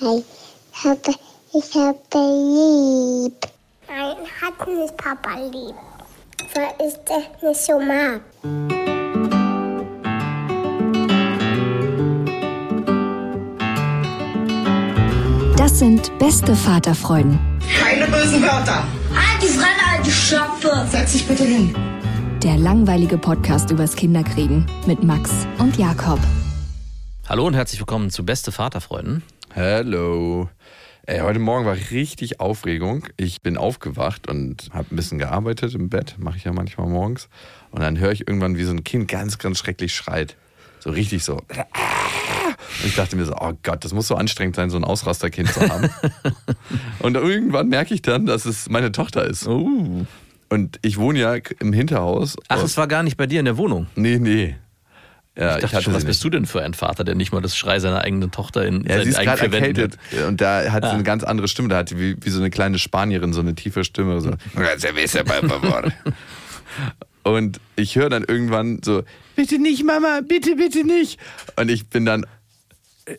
hi. Ich habe, ich habe lieb. Nein, hat nicht Papa lieb. Weil ich das nicht so mag. Das sind beste Vaterfreuden. Keine bösen Wörter. Halt die Fremde, halt die Schöpfe. Setz dich bitte hin. Der langweilige Podcast übers Kinderkriegen mit Max und Jakob. Hallo und herzlich willkommen zu Beste Vaterfreuden. Hallo. Ey, heute Morgen war richtig Aufregung. Ich bin aufgewacht und habe ein bisschen gearbeitet im Bett, mache ich ja manchmal morgens. Und dann höre ich irgendwann, wie so ein Kind ganz, ganz schrecklich schreit. So richtig so. Und ich dachte mir so, oh Gott, das muss so anstrengend sein, so ein Ausrasterkind zu haben. und irgendwann merke ich dann, dass es meine Tochter ist. Uh. Und ich wohne ja im Hinterhaus. Ach, es war gar nicht bei dir in der Wohnung. Nee, nee. Ja, Ich dachte schon, sie was nicht. bist du denn für ein Vater, der nicht mal das Schrei seiner eigenen Tochter in Ja, sie ist gerade erkältet und da hat sie Ah. eine ganz andere Stimme. Da hat sie wie, wie so eine kleine Spanierin so eine tiefe Stimme. So. Und ich höre dann irgendwann so, bitte nicht, Mama, bitte, bitte nicht. Und ich bin dann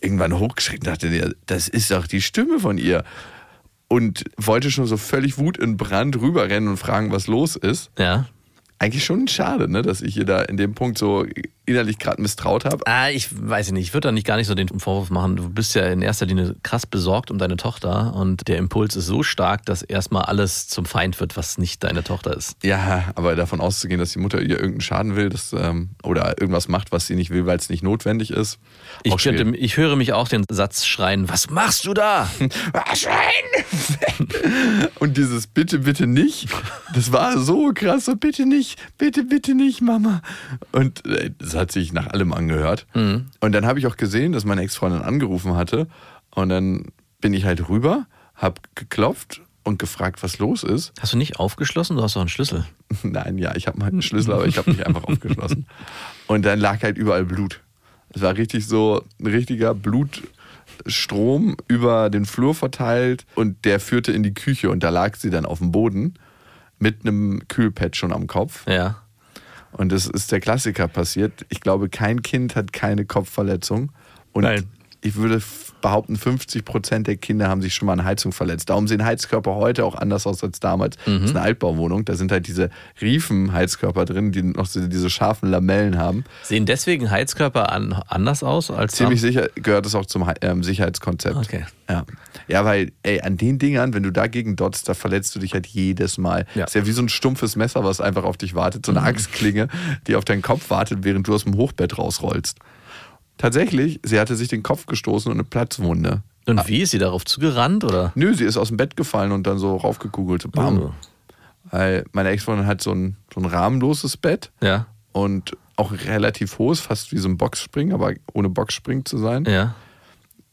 irgendwann hochgeschreckt und dachte, das ist doch die Stimme von ihr. Und wollte schon so völlig Wut in Brand rüberrennen und fragen, was los ist. Ja. Eigentlich schon schade, ne, dass ich ihr da in dem Punkt so innerlich gerade misstraut habe. Ah, ich weiß nicht, ich würde da nicht gar nicht so den Vorwurf machen. Du bist ja in erster Linie krass besorgt um deine Tochter und der Impuls ist so stark, dass erstmal alles zum Feind wird, was nicht deine Tochter ist. Ja, aber davon auszugehen, dass die Mutter ihr irgendeinen Schaden will das, ähm, oder irgendwas macht, was sie nicht will, weil es nicht notwendig ist. Ich, könnte, ich höre mich auch den Satz schreien, was machst du da? Schwein! Und dieses bitte, bitte nicht, das war so krass, so bitte nicht, bitte, bitte nicht, Mama. Und äh, das hat sich nach allem angehört. Mhm. Und dann habe ich auch gesehen, dass meine Ex-Freundin angerufen hatte. Und dann bin ich halt rüber, habe geklopft und gefragt, was los ist. Hast du nicht aufgeschlossen? Du hast doch einen Schlüssel. Nein, ja, ich habe mal einen Schlüssel, aber ich habe nicht einfach aufgeschlossen. Und dann lag halt überall Blut. Es war richtig so ein richtiger Blutstrom über den Flur verteilt und der führte in die Küche und da lag sie dann auf dem Boden mit einem Kühlpad schon am Kopf. Ja. Und das ist der Klassiker passiert. Ich glaube, kein Kind hat keine Kopfverletzung. Und Nein. Ich würde behaupten, 50 Prozent der Kinder haben sich schon mal an Heizung verletzt. Darum sehen Heizkörper heute auch anders aus als damals. Das ist eine Altbauwohnung. Da sind halt diese Riefen-Heizkörper drin, die noch so diese scharfen Lamellen haben. Sehen deswegen Heizkörper an, anders aus als Ziemlich sicher gehört es auch zum ähm, Sicherheitskonzept. Okay. Ja. ja, weil, ey, an den Dingern, wenn du dagegen dotzt, da verletzt du dich halt jedes Mal. Ja. ist ja wie so ein stumpfes Messer, was einfach auf dich wartet. So Mhm. eine Axtklinge, die auf deinen Kopf wartet, während du aus dem Hochbett rausrollst. Tatsächlich, sie hatte sich den Kopf gestoßen und eine Platzwunde. Und wie ist sie darauf zugerannt oder? Nö, sie ist aus dem Bett gefallen und dann so raufgekugelt. Bam. Oh. Weil meine Ex-Freundin hat so ein, so ein rahmenloses Bett Ja. und auch relativ hohes, fast wie so ein Boxspring, aber ohne Boxspring zu sein. Ja.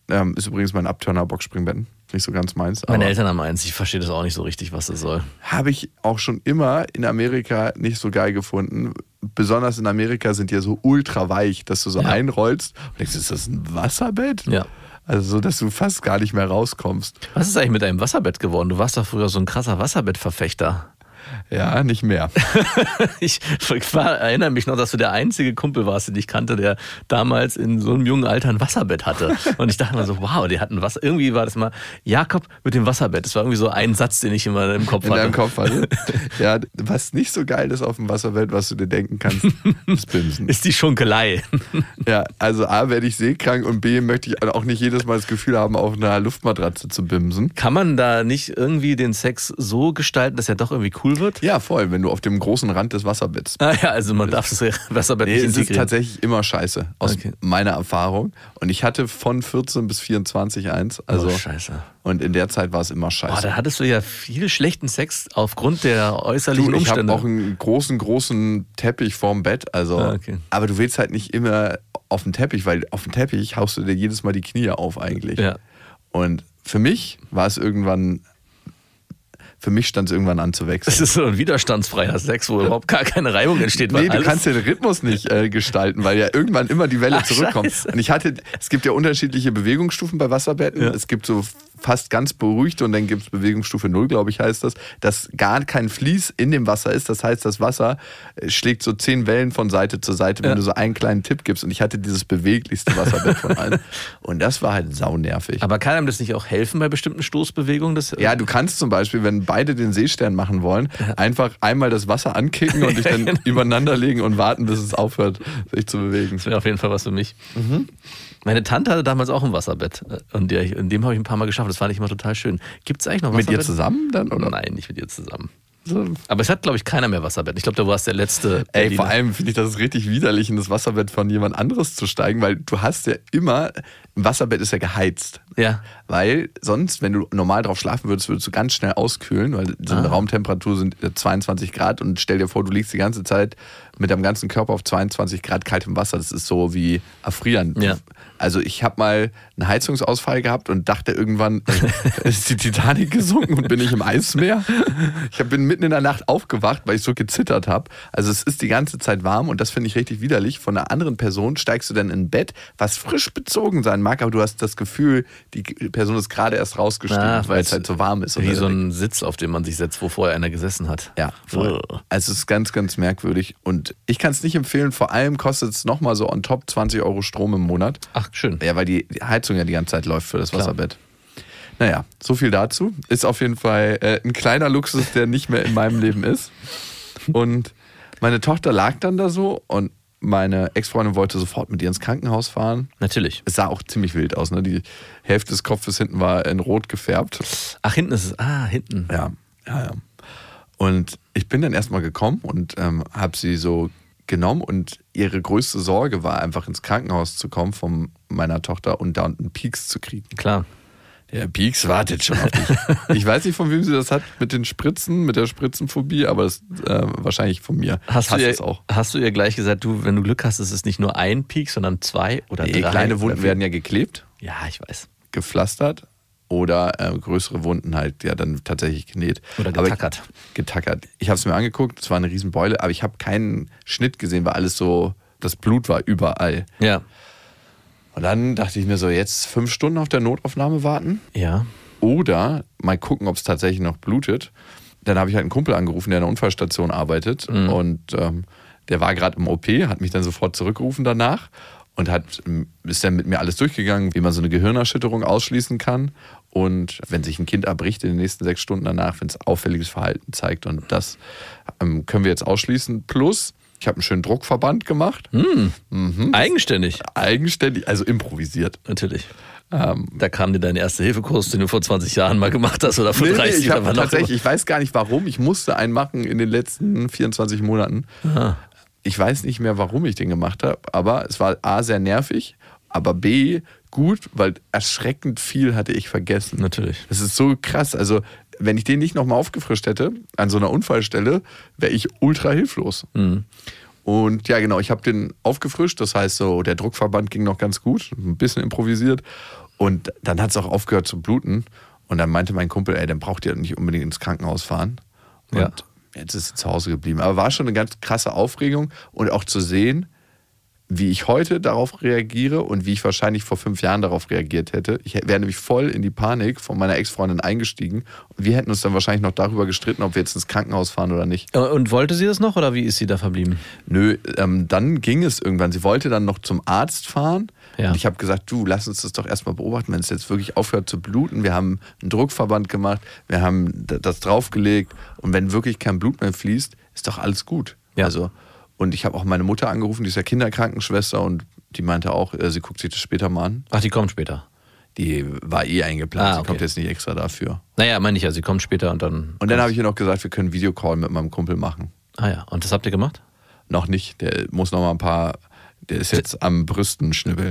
Ähm, ist übrigens mein Abturner Boxspringbett. Nicht so ganz meins. Meine Eltern haben eins, ich verstehe das auch nicht so richtig, was das soll. Habe ich auch schon immer in Amerika nicht so geil gefunden. Besonders in Amerika sind die ja so ultra weich, dass du so Ja. einrollst und denkst, ist das ein Wasserbett? Ja. Also so, dass du fast gar nicht mehr rauskommst. Was ist eigentlich mit deinem Wasserbett geworden? Du warst doch früher so ein krasser Wasserbettverfechter. Ja, nicht mehr. Ich war, erinnere mich noch, dass du der einzige Kumpel warst, den ich kannte, der damals in so einem jungen Alter ein Wasserbett hatte. Und ich dachte mir so, wow, die hatten Wasser. Irgendwie war das mal Jakob mit dem Wasserbett. Das war irgendwie so ein Satz, den ich immer im Kopf In hatte. Kopf hatte. Ja, was nicht so geil ist auf dem Wasserbett, was du dir denken kannst, ist Bimsen. Ist die Schunkelei. Ja, also A, werde ich seekrank und B, möchte ich auch nicht jedes Mal das Gefühl haben, auf einer Luftmatratze zu bimsen. Kann man da nicht irgendwie den Sex so gestalten, dass er doch irgendwie cool wird? Ja, voll, wenn du auf dem großen Rand des Wasserbetts Ah ja, also man darf das Wasserbett Nee, nicht es ist integrieren. tatsächlich immer scheiße, aus Okay. meiner Erfahrung. Und ich hatte von 14 bis 24 eins. Also, oh, scheiße. Und in der Zeit war es immer Boah, scheiße. da hattest du ja viel schlechten Sex aufgrund der du, äußerlichen ich habe Umstände. auch einen großen, großen Teppich vorm Bett. Also, Ah, okay. Aber du willst halt nicht immer auf den Teppich, weil auf den Teppich haust du dir jedes Mal die Knie auf eigentlich. Ja. Und für mich war es irgendwann, für mich stand es irgendwann an zu wechseln. Das ist so ein widerstandsfreier Sex, wo überhaupt gar keine Reibung entsteht. weil Nee, du kannst den Rhythmus nicht äh, gestalten, weil ja irgendwann immer die Welle Ach, zurückkommt. scheiße. Und ich hatte, es gibt ja unterschiedliche Bewegungsstufen bei Wasserbetten. Ja. Es gibt so fast ganz beruhigte und dann gibt es Bewegungsstufe 0, glaube ich, heißt das, dass gar kein Fließ in dem Wasser ist. Das heißt, das Wasser äh, schlägt so zehn Wellen von Seite zu Seite, wenn Ja. du so einen kleinen Tipp gibst. Und ich hatte dieses beweglichste Wasserbett von allen. Und das war halt saunervig. Aber kann einem das nicht auch helfen bei bestimmten Stoßbewegungen? Das, Ja, du kannst zum Beispiel, wenn beide den Seestern machen wollen, einfach einmal das Wasser ankicken und dich dann genau. übereinander legen und warten, bis es aufhört, sich zu bewegen. Das wäre auf jeden Fall was für mich. Mhm. Meine Tante hatte damals auch ein Wasserbett. äh, Und der, in dem habe ich ein paar Mal geschafft. Das fand ich immer total schön. Gibt es eigentlich noch Mit Wasserbett? ihr zusammen dann? Oder? Nein, nicht mit ihr zusammen. So. Aber es hat, glaube ich, keiner mehr Wasserbett. Ich glaube, du warst der letzte. Ey, Berliner. vor allem finde ich das richtig widerlich, in das Wasserbett von jemand anderes zu steigen, weil du hast ja immer, ein Wasserbett ist ja geheizt. Ja. Weil sonst, wenn du normal drauf schlafen würdest, würdest du ganz schnell auskühlen, weil so eine Ah. Raumtemperatur sind äh, 22 Grad und stell dir vor, du liegst die ganze Zeit mit deinem ganzen Körper auf 22 Grad kaltem Wasser. Das ist so wie erfrieren. Ja. Also ich habe mal einen Heizungsausfall gehabt und dachte irgendwann, äh, ist die Titanic gesunken und bin ich im Eismeer. Ich bin mitten in der Nacht aufgewacht, weil ich so gezittert habe. Also es ist die ganze Zeit warm und das finde ich richtig widerlich. Von einer anderen Person steigst du dann in ein Bett, was frisch bezogen sein mag, aber du hast das Gefühl, die Person ist gerade erst rausgestiegen, Ah, weil es halt so warm ist. Wie so ein Sitz, auf dem man sich setzt, wo vorher einer gesessen hat. ja, voll. Oh. Also es ist ganz, ganz merkwürdig. Und ich kann es nicht empfehlen, vor allem kostet es nochmal so on top 20 Euro Strom im Monat. Ach, schön. Ja, weil die die Heizung ja die ganze Zeit läuft für das Klar. Wasserbett. Naja, so viel dazu. Ist auf jeden Fall äh, ein kleiner Luxus, der nicht mehr in meinem Leben ist. Und meine Tochter lag dann da so und meine Ex-Freundin wollte sofort mit ihr ins Krankenhaus fahren. Natürlich. Es sah auch ziemlich wild aus. Ne? Die Hälfte des Kopfes hinten war in Rot gefärbt. Ach, hinten ist es. Ah, hinten. Ja, ja, ja. Und ich bin dann erstmal gekommen und ähm, habe sie so genommen und ihre größte Sorge war einfach ins Krankenhaus zu kommen von meiner Tochter und da unten Peaks zu kriegen. Klar. Der Peaks wartet schon auf dich. ich weiß nicht, von wem sie das hat mit den Spritzen, mit der Spritzenphobie, aber das äh, wahrscheinlich von mir. Hast du, Hasst ihr, es auch. hast du ihr gleich gesagt, du, wenn du Glück hast, ist es nicht nur ein Peak, sondern zwei oder Nee, drei? kleine Wunden werden ja geklebt, Ja, ich weiß. gepflastert oder äh, größere Wunden halt ja dann tatsächlich genäht. Oder getackert. Ich, getackert. Ich habe es mir angeguckt, es war eine Riesenbeule, aber ich habe keinen Schnitt gesehen, weil alles so, das Blut war überall. Ja. Und dann dachte ich mir so, jetzt fünf Stunden auf der Notaufnahme warten Ja. oder mal gucken, ob es tatsächlich noch blutet. Dann habe ich halt einen Kumpel angerufen, der in der Unfallstation arbeitet und ähm, der war gerade im OP, hat mich dann sofort zurückgerufen danach und hat, ähm, ist dann mit mir alles durchgegangen, wie man so eine Gehirnerschütterung ausschließen kann und wenn sich ein Kind erbricht in den nächsten sechs Stunden danach, wenn es auffälliges Verhalten zeigt und das ähm, können wir jetzt ausschließen. Plus, ich habe einen schönen Druckverband gemacht, Eigenständig. eigenständig, also improvisiert. Natürlich. Ähm, Da kam dir dein erster Hilfekurs, den du vor 20 Jahren mal gemacht hast oder vor Nee, nee, 30 ich oder habe wann auch tatsächlich, ich weiß gar nicht warum, ich musste einen machen in den letzten 24 Monaten. Ah. Ich weiß nicht mehr, warum ich den gemacht habe, aber es war A, sehr nervig, aber B, gut, weil erschreckend viel hatte ich vergessen. Natürlich. Das ist so krass. Also, wenn ich den nicht nochmal aufgefrischt hätte, an so einer Unfallstelle, wäre ich ultra hilflos. Mhm. Und ja, genau, ich habe den aufgefrischt. Das heißt, so der Druckverband ging noch ganz gut, ein bisschen improvisiert. Und dann hat es auch aufgehört zu bluten. Und dann meinte mein Kumpel, ey, dann braucht ihr nicht unbedingt ins Krankenhaus fahren. Und Ja. jetzt ist sie zu Hause geblieben. Aber war schon eine ganz krasse Aufregung und auch zu sehen, wie ich heute darauf reagiere und wie ich wahrscheinlich vor fünf Jahren darauf reagiert hätte. Ich wäre nämlich voll in die Panik von meiner Ex-Freundin eingestiegen. Und wir hätten uns dann wahrscheinlich noch darüber gestritten, ob wir jetzt ins Krankenhaus fahren oder nicht. Und wollte sie das noch oder wie ist sie da verblieben? Nö, ähm, dann ging es irgendwann. Sie wollte dann noch zum Arzt fahren. Ja. Und ich habe gesagt, du, lass uns das doch erstmal beobachten, wenn es jetzt wirklich aufhört zu bluten. Wir haben einen Druckverband gemacht, wir haben das draufgelegt und wenn wirklich kein Blut mehr fließt, ist doch alles gut. Ja. Also, und ich habe auch meine Mutter angerufen, die ist ja Kinderkrankenschwester und die meinte auch, äh, sie guckt sich das später mal an. Ach, die kommt später. Die war eh eingeplant, Ah, sie okay. kommt jetzt nicht extra dafür. Naja, meine ich ja, sie kommt später und dann. Und dann habe ich ihr noch gesagt, wir können Videocall mit meinem Kumpel machen. Ah ja, und das habt ihr gemacht? Noch nicht, der muss noch mal ein paar, der ist jetzt am Brüsten schnibbeln.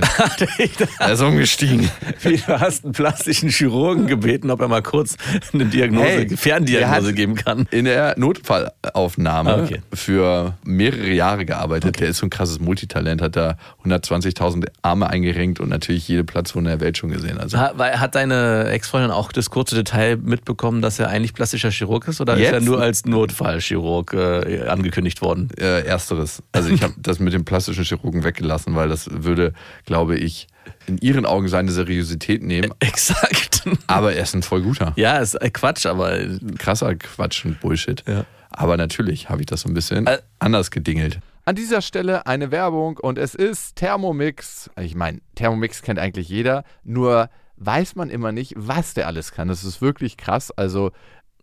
er ist umgestiegen. Du hast einen plastischen Chirurgen gebeten, ob er mal kurz eine Diagnose, Hey, Ferndiagnose hat- geben kann. In der Notfallaufnahme Ah, okay. für mehrere Jahre gearbeitet. Der ist so ein krasses Multitalent, hat da 120.000 Arme eingerenkt und natürlich jede Platzwunde der Welt schon gesehen. Also Ha- weil- Hat deine Ex-Freundin auch das kurze Detail mitbekommen, dass er eigentlich plastischer Chirurg ist oder ist Jetzt? er nur als Notfallchirurg äh, angekündigt worden? äh, ersteres. Also ich habe das mit dem plastischen Chirurgen Folgen weggelassen, weil das würde, glaube ich, in ihren Augen seine Seriosität nehmen. Exakt. Aber er ist ein voll guter. Ja, ist äh, Quatsch, aber Krasser Quatsch und Bullshit. Ja. Aber natürlich habe ich das so ein bisschen Ä- anders gedingelt. An dieser Stelle eine Werbung und es ist Thermomix. Ich meine, Thermomix kennt eigentlich jeder, nur weiß man immer nicht, was der alles kann. Das ist wirklich krass. Also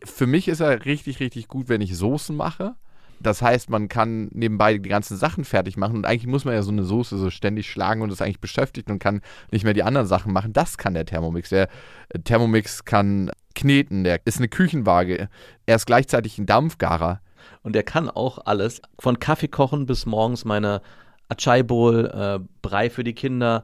für mich ist er richtig, richtig gut, wenn ich Soßen mache. Das heißt, man kann nebenbei die ganzen Sachen fertig machen und eigentlich muss man ja so eine Soße so ständig schlagen und ist eigentlich beschäftigt und kann nicht mehr die anderen Sachen machen. Das kann der Thermomix. Der äh, Thermomix kann kneten, der ist eine Küchenwaage. Er ist gleichzeitig ein Dampfgarer. Und der kann auch alles. Von Kaffee kochen bis morgens meine Achai Bowl, äh, Brei für die Kinder,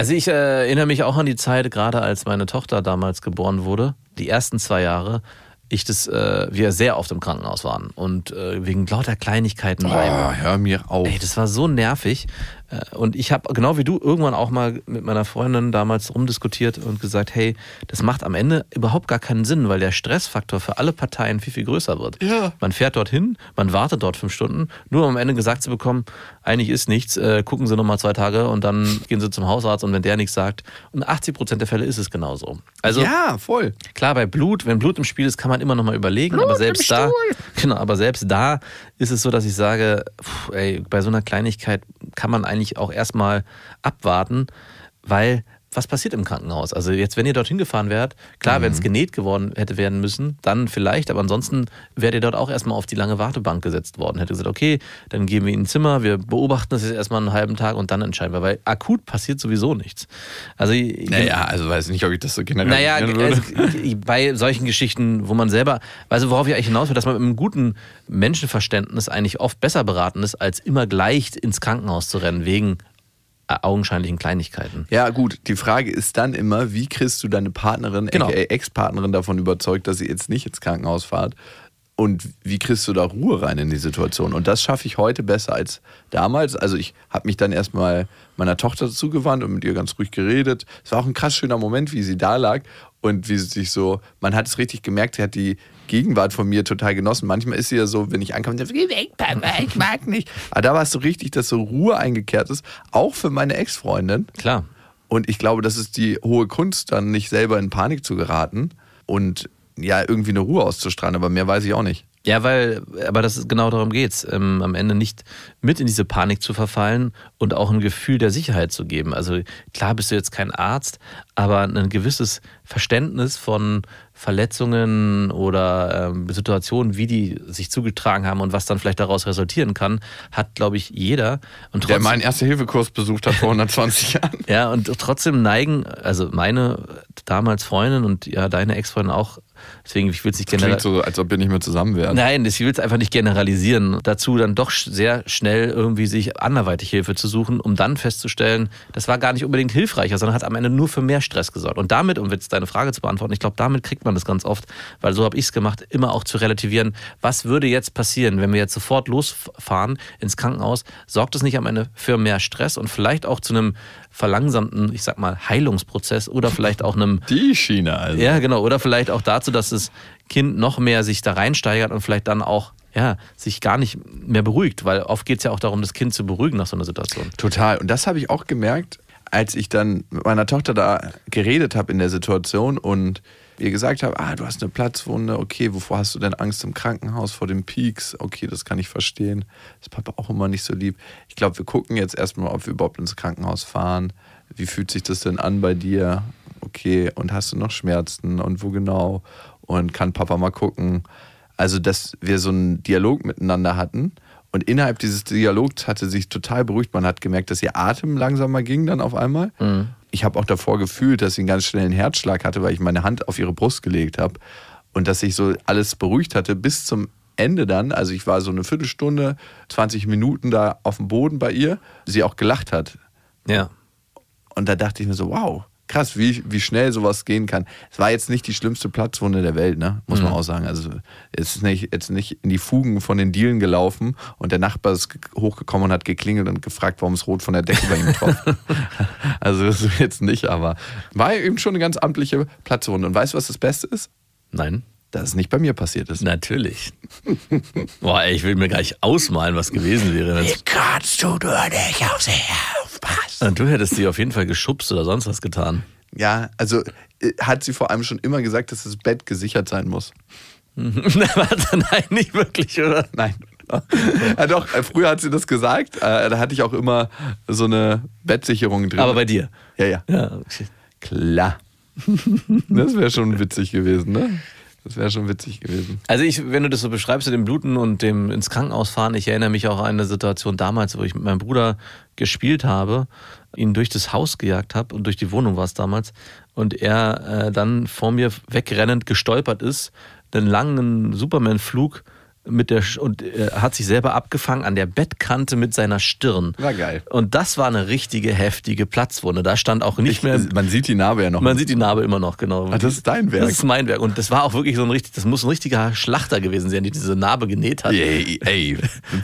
Also ich äh, erinnere mich auch an die Zeit, gerade als meine Tochter damals geboren wurde, die ersten zwei Jahre, ich das, äh, wir sehr oft im Krankenhaus waren und äh, wegen lauter Kleinigkeiten. Oh, hör mir auf. Ey, das war so nervig. Äh, Und ich habe, genau wie du, irgendwann auch mal mit meiner Freundin damals rumdiskutiert und gesagt, hey, das macht am Ende überhaupt gar keinen Sinn, weil der Stressfaktor für alle Parteien viel, viel größer wird. Ja. Man fährt dorthin, man wartet dort fünf Stunden, nur um am Ende gesagt zu bekommen, eigentlich ist nichts, äh, gucken Sie nochmal zwei Tage und dann gehen Sie zum Hausarzt und wenn der nichts sagt, und 80 Prozent der Fälle ist es genauso. Also ja, voll. Klar, bei Blut, wenn Blut im Spiel ist, kann man immer noch mal überlegen, aber selbst da, genau, aber selbst da ist es so, dass ich sage, pff, ey, bei so einer Kleinigkeit kann man eigentlich auch erstmal abwarten, weil was passiert im Krankenhaus? Also jetzt, wenn ihr dorthin gefahren wärt, klar, wenn es genäht geworden hätte werden müssen, dann vielleicht, aber ansonsten wärt ihr dort auch erstmal auf die lange Wartebank gesetzt worden. Hätte gesagt, okay, dann gehen wir in ein Zimmer, wir beobachten das jetzt erstmal einen halben Tag und dann entscheiden wir, weil akut passiert sowieso nichts. Also Naja, also weiß nicht, ob ich das so naja, generalisieren würde. also, bei solchen Geschichten, wo man selber, also worauf ich eigentlich hinaus will, dass man mit einem guten Menschenverständnis eigentlich oft besser beraten ist, als immer gleich ins Krankenhaus zu rennen, wegen augenscheinlichen Kleinigkeiten. Ja, gut, die Frage ist dann immer, wie kriegst du deine Partnerin, Genau. Ex-Partnerin davon überzeugt, dass sie jetzt nicht ins Krankenhaus fahrt? Und wie kriegst du da Ruhe rein in die Situation? Und das schaffe ich heute besser als damals. Also ich habe mich dann erstmal meiner Tochter zugewandt und mit ihr ganz ruhig geredet. Es war auch ein krass schöner Moment, wie sie da lag und wie sie sich so, man hat es richtig gemerkt, sie hat die Gegenwart von mir total genossen. Manchmal ist sie ja so, wenn ich ankomme, dann, geh weg, Papa, ich mag nicht. Aber da war es so richtig, dass so Ruhe eingekehrt ist, auch für meine Ex-Freundin. Klar. Und ich glaube, das ist die hohe Kunst, dann nicht selber in Panik zu geraten und ja, irgendwie eine Ruhe auszustrahlen, aber mehr weiß ich auch nicht. Ja, weil, aber das ist genau darum geht's, ähm, am Ende nicht mit in diese Panik zu verfallen und auch ein Gefühl der Sicherheit zu geben. Also klar bist du jetzt kein Arzt, aber ein gewisses Verständnis von Verletzungen oder ähm, Situationen, wie die sich zugetragen haben und was dann vielleicht daraus resultieren kann, hat, glaube ich, jeder. Und Der meinen Erste-Hilfe-Kurs besucht hat vor 120 Jahren. ja, und trotzdem neigen, also meine damals Freundin und ja, deine Ex-Freundin auch, deswegen, ich will es nicht Klingt generell. so, als ob wir nicht mehr zusammen wären. Nein, ich will es einfach nicht generalisieren. Dazu dann doch sehr schnell irgendwie sich anderweitig Hilfe zu suchen, um dann festzustellen, das war gar nicht unbedingt hilfreicher, sondern hat am Ende nur für mehr Stress gesorgt. Und damit, um jetzt deine Frage zu beantworten, ich glaube, damit kriegt man man das ganz oft, weil so habe ich es gemacht, immer auch zu relativieren, was würde jetzt passieren, wenn wir jetzt sofort losfahren ins Krankenhaus, sorgt es nicht am Ende für mehr Stress und vielleicht auch zu einem verlangsamten, ich sag mal, Heilungsprozess oder vielleicht auch einem Die Schiene also. ja, genau. Oder vielleicht auch dazu, dass das Kind noch mehr sich da reinsteigert und vielleicht dann auch ja, sich gar nicht mehr beruhigt, weil oft geht es ja auch darum, das Kind zu beruhigen nach so einer Situation. Total. Und das habe ich auch gemerkt, als ich dann mit meiner Tochter da geredet habe in der Situation und ihr gesagt habe, ah, du hast eine Platzwunde, okay, wovor hast du denn Angst im Krankenhaus vor den Peaks? Okay, das kann ich verstehen. Das ist Papa auch immer nicht so lieb. Ich glaube, wir gucken jetzt erstmal, ob wir überhaupt ins Krankenhaus fahren. Wie fühlt sich das denn an bei dir? Okay, und hast du noch Schmerzen und wo genau? Und kann Papa mal gucken? Also, dass wir so einen Dialog miteinander hatten. Und innerhalb dieses Dialogs hatte sich total beruhigt. Man hat gemerkt, dass ihr Atem langsamer ging dann auf einmal. Ich habe auch davor gefühlt, dass sie einen ganz schnellen Herzschlag hatte, weil ich meine Hand auf ihre Brust gelegt habe. Und dass sich so alles beruhigt hatte bis zum Ende dann. Also ich war so eine Viertelstunde, 20 Minuten da auf dem Boden bei ihr. Sie auch gelacht hat. Ja. Und da dachte ich mir so, wow, krass, wie, wie schnell sowas gehen kann. Es war jetzt nicht die schlimmste Platzwunde der Welt, ne? muss man auch sagen. Also es ist nicht, jetzt nicht in die Fugen von den Dielen gelaufen und der Nachbar ist ge- hochgekommen und hat geklingelt und gefragt, warum es rot von der Decke bei ihm tropft. also das ist jetzt nicht, aber war eben schon eine ganz amtliche Platzwunde. Und weißt du, was das Beste ist? Nein. Dass es nicht bei mir passiert ist. Natürlich. Boah, ey, ich will mir gar nicht ausmalen, was gewesen wäre. wenn's- kannst du nur nicht auf sie aufpassen? Und du hättest sie auf jeden Fall geschubst oder sonst was getan. Ja, also äh, hat sie vor allem schon immer gesagt, dass das Bett gesichert sein muss. Warte, nein, nicht wirklich, oder? Nein. ja, doch, äh, früher hat sie das gesagt. Äh, da hatte ich auch immer so eine Bettsicherung drin. Aber bei dir. ja, ja. Ja, okay. Klar. Das wäre schon witzig gewesen, ne? Das wäre schon witzig gewesen. Also ich, wenn du das so beschreibst, mit dem Bluten und dem ins Krankenhaus fahren, ich erinnere mich auch an eine Situation damals, wo ich mit meinem Bruder gespielt habe, ihn durch das Haus gejagt habe und durch die Wohnung war es damals und er äh, dann vor mir wegrennend gestolpert ist, einen langen Superman-Flug mit der und äh, hat sich selber abgefangen an der Bettkante mit seiner Stirn. War geil. Und das war eine richtige heftige Platzwunde. Da stand auch nicht mehr Man sieht die Narbe ja noch. man sieht die Narbe immer noch, genau. Ah, das ist dein Werk. Das ist mein Werk. Und das war auch wirklich so ein richtig, das muss ein richtiger Schlachter gewesen sein, die diese Narbe genäht hat. ey, ey,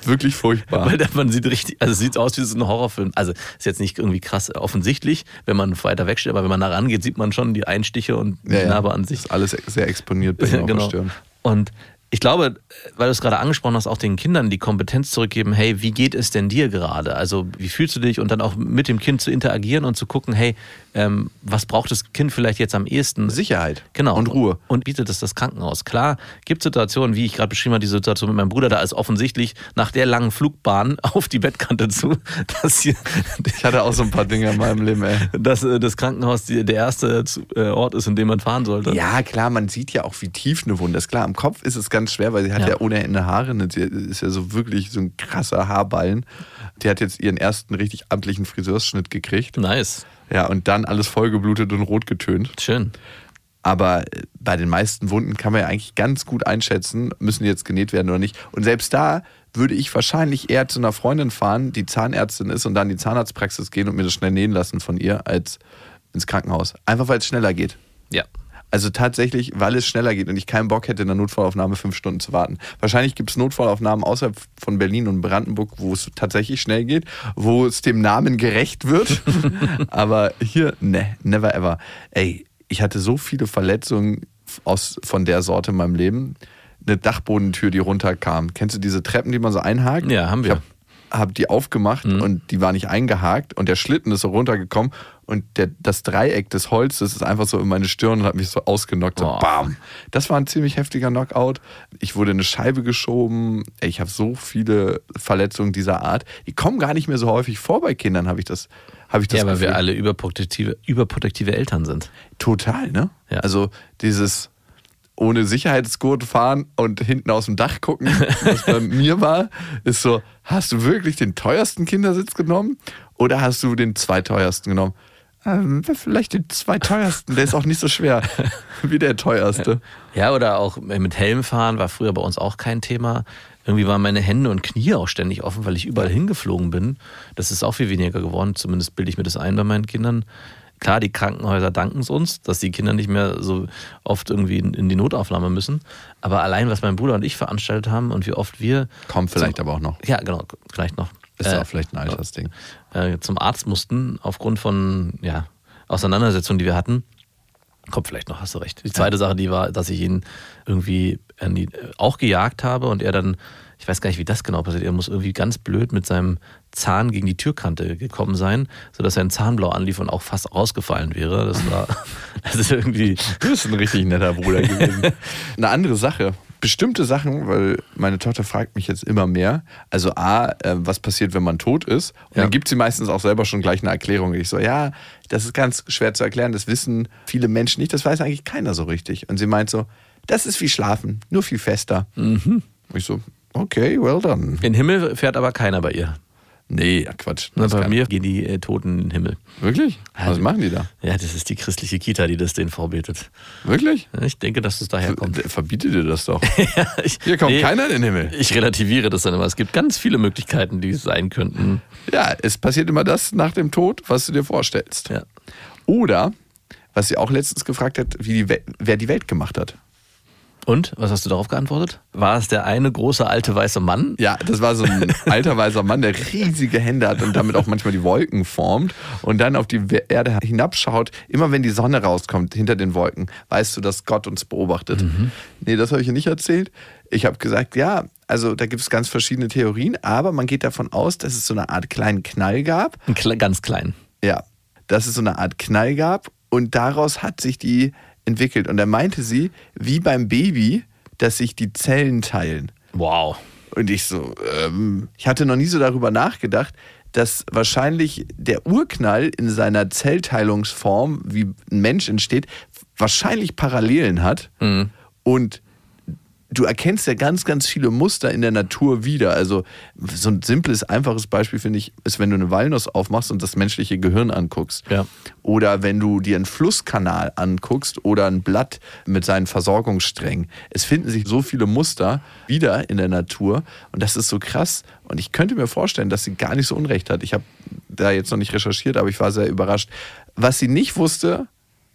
wirklich furchtbar. Weil man sieht richtig, also es sieht aus wie so ein Horrorfilm. Also ist jetzt nicht irgendwie krass offensichtlich, wenn man weiter wegsteht, aber wenn man da rangeht, sieht man schon die Einstiche und die Ja, ja. Narbe an sich. Ist alles sehr exponiert bei Ja, der Stirn. Und ich glaube, weil du es gerade angesprochen hast, auch den Kindern die Kompetenz zurückgeben, hey, wie geht es denn dir gerade? Also wie fühlst du dich? Und dann auch mit dem Kind zu interagieren und zu gucken, hey, ähm, was braucht das Kind vielleicht jetzt am ehesten? Sicherheit. Genau. Und Ruhe. Und bietet es das Krankenhaus. Klar, gibt Situationen, wie ich gerade beschrieben habe, die Situation mit meinem Bruder, da ist offensichtlich nach der langen Flugbahn auf die Bettkante zu, dass hier, Ich hatte auch so ein paar Dinge in meinem Leben, ey. dass äh, das Krankenhaus die, der erste äh, Ort ist, in dem man fahren sollte. Ja, klar, man sieht ja auch, wie tief eine Wunde ist. Klar, am Kopf ist es ganz schwer, weil sie hat ja, Ja. ohne Ende Haare. Ne? Sie ist ja so wirklich so ein krasser Haarballen. Die hat jetzt ihren ersten richtig amtlichen Friseursschnitt gekriegt. Nice. Ja, und dann alles vollgeblutet und rot getönt. Schön. Aber äh, bei den meisten Wunden kann man ja eigentlich ganz gut einschätzen, müssen die jetzt genäht werden oder nicht. Und selbst da würde ich wahrscheinlich eher zu einer Freundin fahren, die Zahnärztin ist und dann in die Zahnarztpraxis gehen und mir das schnell nähen lassen von ihr, als ins Krankenhaus. Einfach weil es schneller geht. Ja. Also tatsächlich, weil es schneller geht und ich keinen Bock hätte, in der Notfallaufnahme fünf Stunden zu warten. Wahrscheinlich gibt es Notfallaufnahmen außerhalb von Berlin und Brandenburg, wo es tatsächlich schnell geht, wo es dem Namen gerecht wird. Aber hier, ne, never ever. Ey, ich hatte so viele Verletzungen aus, von der Sorte in meinem Leben. Eine Dachbodentür, die runterkam. Kennst du diese Treppen, die man so einhakt? Ja, haben wir. Ich hab habe die aufgemacht und die war nicht eingehakt und der Schlitten ist so runtergekommen und der, das Dreieck des Holzes ist einfach so in meine Stirn und hat mich so ausgenockt. So Oh. bam. Das war ein ziemlich heftiger Knockout. Ich wurde in eine Scheibe geschoben. Ich habe so viele Verletzungen dieser Art. Die kommen gar nicht mehr so häufig vor bei Kindern, habe ich das, habe ich das Ja, weil wir alle überprotektive, überprotektive Eltern sind. Total, ne? Ja. Also dieses ohne Sicherheitsgurt fahren und hinten aus dem Dach gucken, was bei mir war, ist so, hast du wirklich den teuersten Kindersitz genommen oder hast du den zweiteuersten genommen? Ähm, vielleicht den zweiteuersten, der ist auch nicht so schwer wie der teuerste. Ja, oder auch mit Helm fahren war früher bei uns auch kein Thema. Irgendwie waren meine Hände und Knie auch ständig offen, weil ich überall hingeflogen bin. Das ist auch viel weniger geworden, zumindest bilde ich mir das ein bei meinen Kindern. Klar, die Krankenhäuser danken es uns, dass die Kinder nicht mehr so oft irgendwie in, in die Notaufnahme müssen. Aber allein, was mein Bruder und ich veranstaltet haben und wie oft wir. Kommt vielleicht aber auch noch. Ja, genau, vielleicht noch. Ist äh, auch vielleicht ein Altersding. äh, zum Arzt mussten, aufgrund von ja, Auseinandersetzungen, die wir hatten. Kommt vielleicht noch, hast du recht. Die zweite Sache, die war, dass ich ihn irgendwie die, äh, auch gejagt habe und er dann, ich weiß gar nicht, wie das genau passiert, er muss irgendwie ganz blöd mit seinem Zahn gegen die Türkante gekommen sein, sodass er ein Zahnblau anlief und auch fast rausgefallen wäre. Das war, das ist irgendwie, Du bist ein richtig netter Bruder gewesen. Eine andere Sache. Bestimmte Sachen, weil meine Tochter fragt mich jetzt immer mehr. Also A, äh, was passiert, wenn man tot ist? Und Ja. dann gibt sie meistens auch selber schon gleich eine Erklärung. Ich so, ja, das ist ganz schwer zu erklären. Das wissen viele Menschen nicht. Das weiß eigentlich keiner so richtig. Und sie meint so, das ist wie Schlafen, nur viel fester. Und ich so, okay, well done. in den Himmel fährt aber keiner bei ihr. Nee, Quatsch. Na, Das bei mir gehen die äh, Toten in den Himmel. Wirklich? Was Ja. machen die da? Ja, das ist die christliche Kita, die das denen vorbetet. Wirklich? Ich denke, dass es daher kommt. Ver- Verbietet ihr das doch. Ja, ich, Hier kommt nee, keiner in den Himmel. Ich relativiere das dann immer. Es gibt ganz viele Möglichkeiten, die es sein könnten. Ja, es passiert immer das nach dem Tod, was du dir vorstellst. Ja. Oder, was sie auch letztens gefragt hat, wie die We wer die Welt gemacht hat. Und, was hast du darauf geantwortet? War es der eine große alte weiße Mann? Ja, das war so ein alter weißer Mann, der riesige Hände hat und damit auch manchmal die Wolken formt und dann auf die Erde hinabschaut. Immer wenn die Sonne rauskommt hinter den Wolken, weißt du, dass Gott uns beobachtet. Nee, das habe ich nicht erzählt. Ich habe gesagt, ja, also da gibt es ganz verschiedene Theorien, aber man geht davon aus, dass es so eine Art kleinen Knall gab Ein kle ganz klein. Ja, dass es so eine Art Knall gab und daraus hat sich die entwickelt. Und da meinte sie, wie beim Baby, dass sich die Zellen teilen. Wow. Und ich so, ähm, ich hatte noch nie so darüber nachgedacht, dass wahrscheinlich der Urknall in seiner Zellteilungsform, wie ein Mensch entsteht, wahrscheinlich Parallelen hat. Und du erkennst ja ganz, ganz viele Muster in der Natur wieder. Also so ein simples, einfaches Beispiel finde ich, ist, wenn du eine Walnuss aufmachst und das menschliche Gehirn anguckst. Ja. Oder wenn du dir einen Flusskanal anguckst oder ein Blatt mit seinen Versorgungssträngen. Es finden sich so viele Muster wieder in der Natur und das ist so krass. Und ich könnte mir vorstellen, dass sie gar nicht so unrecht hat. Ich habe da jetzt noch nicht recherchiert, aber ich war sehr überrascht. Was sie nicht wusste,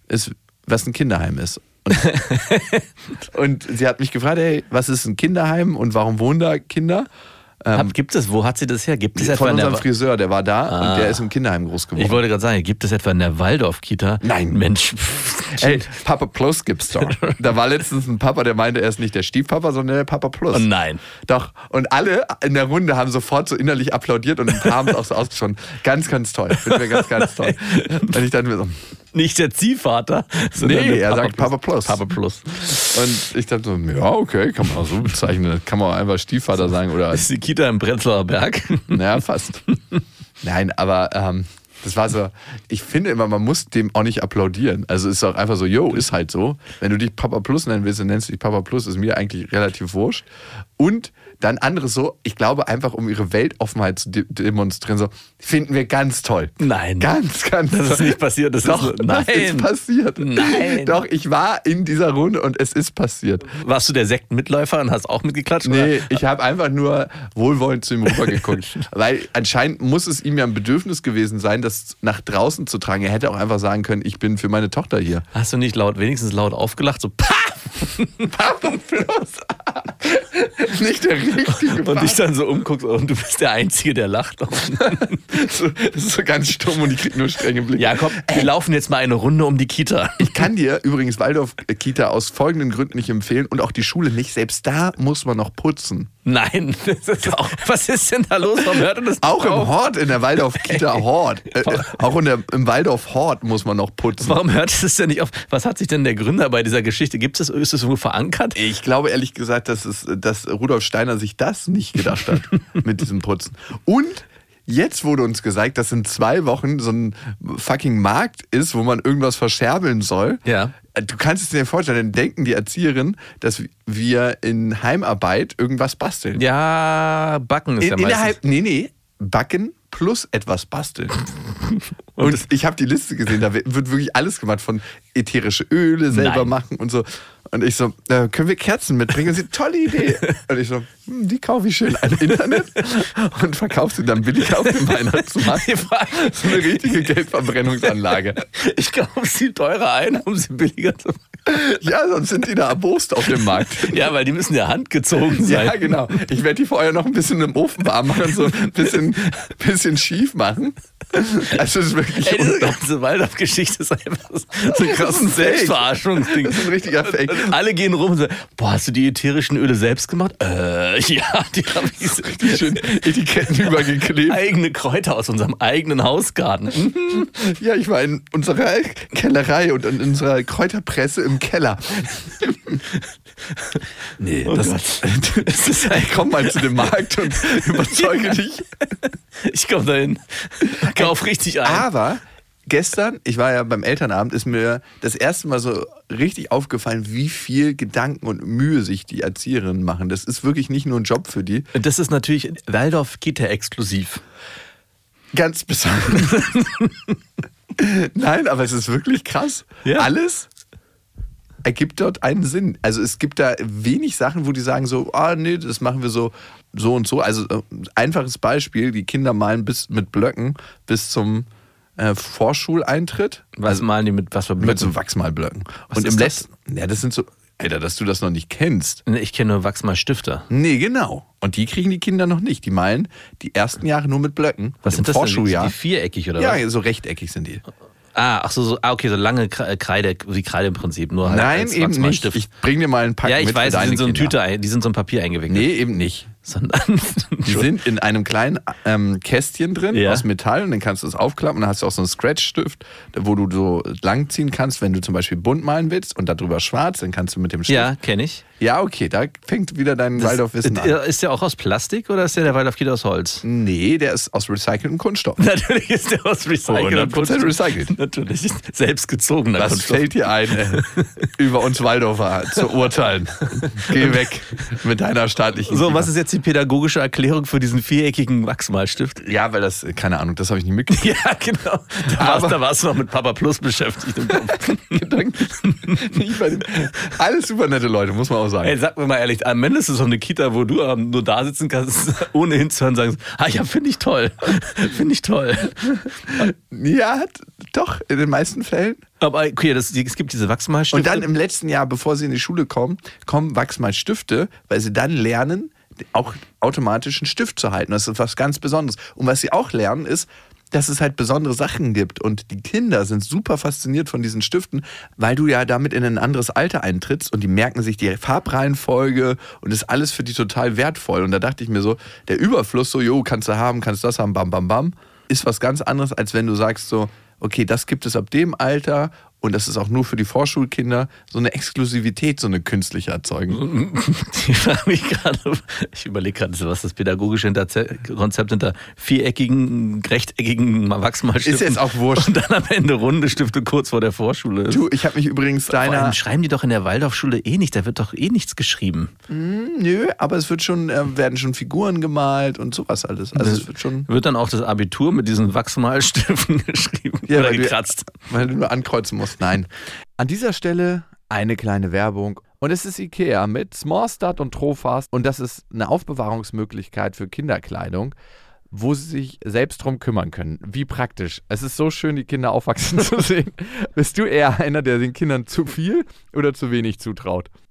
ist, was ein Kinderheim ist. Und, und sie hat mich gefragt, hey, was ist ein Kinderheim und warum wohnen da Kinder? Hab, gibt es, wo hat sie das her? Gibt es etwa Von der unserem Wa- Friseur, der war da Ah. und der ist im Kinderheim groß geworden. Ich wollte gerade sagen, gibt es etwa in der Waldorf-Kita? Nein. Mensch. Ey, Papa Plus gibt's doch. Da war letztens ein Papa, der meinte, er ist nicht der Stiefpapa, sondern der Papa Plus. Oh nein. Doch. Und alle in der Runde haben sofort so innerlich applaudiert und ein paar haben es auch so ausgesprochen. Ganz, ganz toll. Finden wir ganz, ganz toll. Und ich dachte mir so, Nicht der Ziehvater. sondern Nee, er sagt Papa Plus. Papa Plus. und ich dachte so, ja, okay, kann man auch so bezeichnen. Kann man auch einfach Stiefvater sagen oder, ist die Kita im Prenzlauer Berg. naja, fast. Nein, aber ähm, das war so, ich finde immer, man muss dem auch nicht applaudieren. Also ist auch einfach so, yo, ist halt so. Wenn du dich Papa Plus nennen willst, dann nennst du dich Papa Plus, ist mir eigentlich relativ wurscht. Und dann andere so, ich glaube einfach, um ihre Weltoffenheit zu de demonstrieren, so, finden wir ganz toll. Nein. Ganz, ganz Das ist toll. nicht passiert. Das Doch, ist, das nein. ist passiert. Nein. Doch, ich war in dieser Runde und es ist passiert. Warst du der Sektenmitläufer und hast auch mitgeklatscht? Nee, oder? ich habe einfach nur wohlwollend zu ihm rübergeguckt. weil anscheinend muss es ihm ja ein Bedürfnis gewesen sein, das nach draußen zu tragen. Er hätte auch einfach sagen können, ich bin für meine Tochter hier. Hast du nicht laut, wenigstens laut aufgelacht? So, pah! Papa Plus. Nicht der richtige Und dich dann so umguckst und du bist der Einzige, der lacht. so, Das ist so ganz stumm und ich krieg nur strenge Blicke. Jakob, wir laufen jetzt mal eine Runde um die Kita. Ich kann dir übrigens Waldorf-Kita aus folgenden Gründen nicht empfehlen und auch die Schule nicht. Selbst da muss man noch putzen. Nein, das ist auch, was ist denn da los? Warum hört denn das Auch im? Hort, in der Waldorf-Kita Hort. Äh, äh, auch in der, im Waldorf Hort muss man noch putzen. Warum hört es denn nicht auf? Was hat sich denn der Gründer bei dieser Geschichte? Gibt es, ist es irgendwo verankert? Ich glaube ehrlich gesagt, dass, es, dass Rudolf Steiner sich das nicht gedacht hat mit diesem Putzen. Und jetzt wurde uns gesagt, dass in zwei Wochen so ein fucking Markt ist, wo man irgendwas verscherbeln soll. Ja. Du kannst es dir vorstellen, dann denken die Erzieherinnen, dass wir in Heimarbeit irgendwas basteln. Ja, Backen ist in, ja meistens. nee, nee, backen plus etwas basteln. Und, ich habe die Liste gesehen, da wird wirklich alles gemacht, von ätherische Öle selber Nein. machen und so. Und ich so, äh, können wir Kerzen mitbringen? Und sie, tolle Idee. Und ich so, hm, die kaufe ich schön im Internet und verkaufe sie dann billig auf dem Weihnachtsmarkt. so eine richtige Geldverbrennungsanlage. Ich kaufe sie teurer ein, um sie billiger zu machen. Ja, sonst sind die da erbost auf dem Markt. Ja, weil die müssen ja handgezogen sein. Ja, genau. Ich werde die vorher noch ein bisschen im Ofen warm machen und so ein bisschen, bisschen schief machen. Also es ist wirklich Ey, diese ganze Waldorf-Geschichte ist einfach so ein krasses. Selbstverarschungsding. Das ist ein richtiger Fake. Alle gehen rum und sagen, boah, hast du die ätherischen Öle selbst gemacht? Äh, ja, die habe ich so- Die schön Etiketten übergeklebt. eigene Kräuter aus unserem eigenen Hausgarten. Mhm. Ja, ich war in unserer Kellerei und in unserer Kräuterpresse im Keller. Nee, Oh das, das ist, ey, komm mal zu dem Markt und überzeuge dich. Ich komme dahin, kauf richtig ein. Aber gestern, ich war ja beim Elternabend, ist mir das erste Mal so richtig aufgefallen, wie viel Gedanken und Mühe sich die Erzieherinnen machen. Das ist wirklich nicht nur ein Job für die. Das ist natürlich Waldorf Kita exklusiv. Ganz besonders. Nein, aber es ist wirklich krass. Ja. Alles ergibt dort einen Sinn. Also es gibt da wenig Sachen, wo die sagen so, ah nee, das machen wir so so und so. Also äh, einfaches Beispiel, die Kinder malen bis mit Blöcken bis zum äh, Vorschuleintritt. Was malen die mit was für Mit Blöcken? so Wachsmalblöcken. Was und im letzten, ja, das sind so, Alter, dass du das noch nicht kennst. Ich kenne nur Wachsmalstifter. Nee, genau. Und die kriegen die Kinder noch nicht. Die malen die ersten Jahre nur mit Blöcken. Was sind das denn? Vorschuljahr. Die viereckig oder ja, was? so rechteckig sind die. Ah, ach so, so ah, okay, so lange Kre- Kreide, wie Kreide im Prinzip, nur halt Nein, eben nicht. Ich bring dir mal einen Pack ja, ich mit weiß, die sind so in Kinder. Tüte, ein- die sind so in Papier eingewickelt. Nee, eben nicht. Sondern Die sind in einem kleinen ähm, Kästchen drin Ja. aus Metall und dann kannst du es aufklappen und dann hast du auch so einen Scratch-Stift, wo du so langziehen kannst, wenn du zum Beispiel bunt malen willst und darüber schwarz, dann kannst du mit dem Stift. ja, kenne ich. Ja, okay, da fängt wieder dein Waldorf-Wissen an. Ist der auch aus Plastik oder ist der der Waldorf Kita aus Holz? Nee, der ist aus recyceltem Kunststoff. Natürlich ist der aus recyceltem 100% Kunststoff. recycelt. Natürlich, selbst gezogener Was Kunststoff. fällt dir ein, äh, über uns Waldorfer zu urteilen? Geh weg mit deiner staatlichen So, Kita. was ist jetzt die pädagogische Erklärung für diesen viereckigen Wachsmalstift? Ja, weil das, keine Ahnung, das habe ich nicht mitgekriegt. Ja, genau. Da warst, du noch mit Papa Plus beschäftigt. Im Kopf. Alles super nette Leute, muss man auch sagen. Ey, sag mir mal ehrlich, am Ende ist es so eine Kita, wo du ähm, nur da sitzen kannst, ohne hinzuhören, sagen, ah ja, finde ich toll. Finde ich toll. Ja, doch, in den meisten Fällen. Aber okay, das, es gibt diese Wachsmalstifte. Und dann im letzten Jahr, bevor sie in die Schule kommen, kommen Wachsmalstifte, weil sie dann lernen, auch automatisch einen Stift zu halten. Das ist was ganz Besonderes. Und was sie auch lernen, ist, dass es halt besondere Sachen gibt. Und die Kinder sind super fasziniert von diesen Stiften, weil du ja damit in ein anderes Alter eintrittst und die merken sich die Farbreihenfolge und ist alles für die total wertvoll. Und da dachte ich mir so, der Überfluss, so, jo, kannst du haben, kannst das haben, bam, bam, bam, ist was ganz anderes, als wenn du sagst so, okay, das gibt es ab dem Alter und das ist auch nur für die Vorschulkinder, so eine Exklusivität, so eine künstliche erzeugen. Ich gerade, ich überlege gerade, was das pädagogische Konzept hinter viereckigen, rechteckigen Wachsmalstiften Ist jetzt auch wurscht. Und dann am Ende runde Stifte kurz vor der Vorschule ist. Du, ich habe mich übrigens Vor allem deiner. schreiben die doch in der Waldorfschule eh nicht, da wird doch eh nichts geschrieben. Nö, aber es wird schon, äh, werden schon Figuren gemalt und sowas alles. Also es wird schon. Wird dann auch das Abitur mit diesen Wachsmalstiften geschrieben oder weil du- gekratzt. Weil du nur ankreuzen musst. Nein. An dieser Stelle eine kleine Werbung. Und es ist IKEA mit Smallstart und Trofast. Und das ist eine Aufbewahrungsmöglichkeit für Kinderkleidung, wo sie sich selbst drum kümmern können. Wie praktisch. Es ist so schön, die Kinder aufwachsen zu sehen. Bist du eher einer, der den Kindern zu viel oder zu wenig zutraut?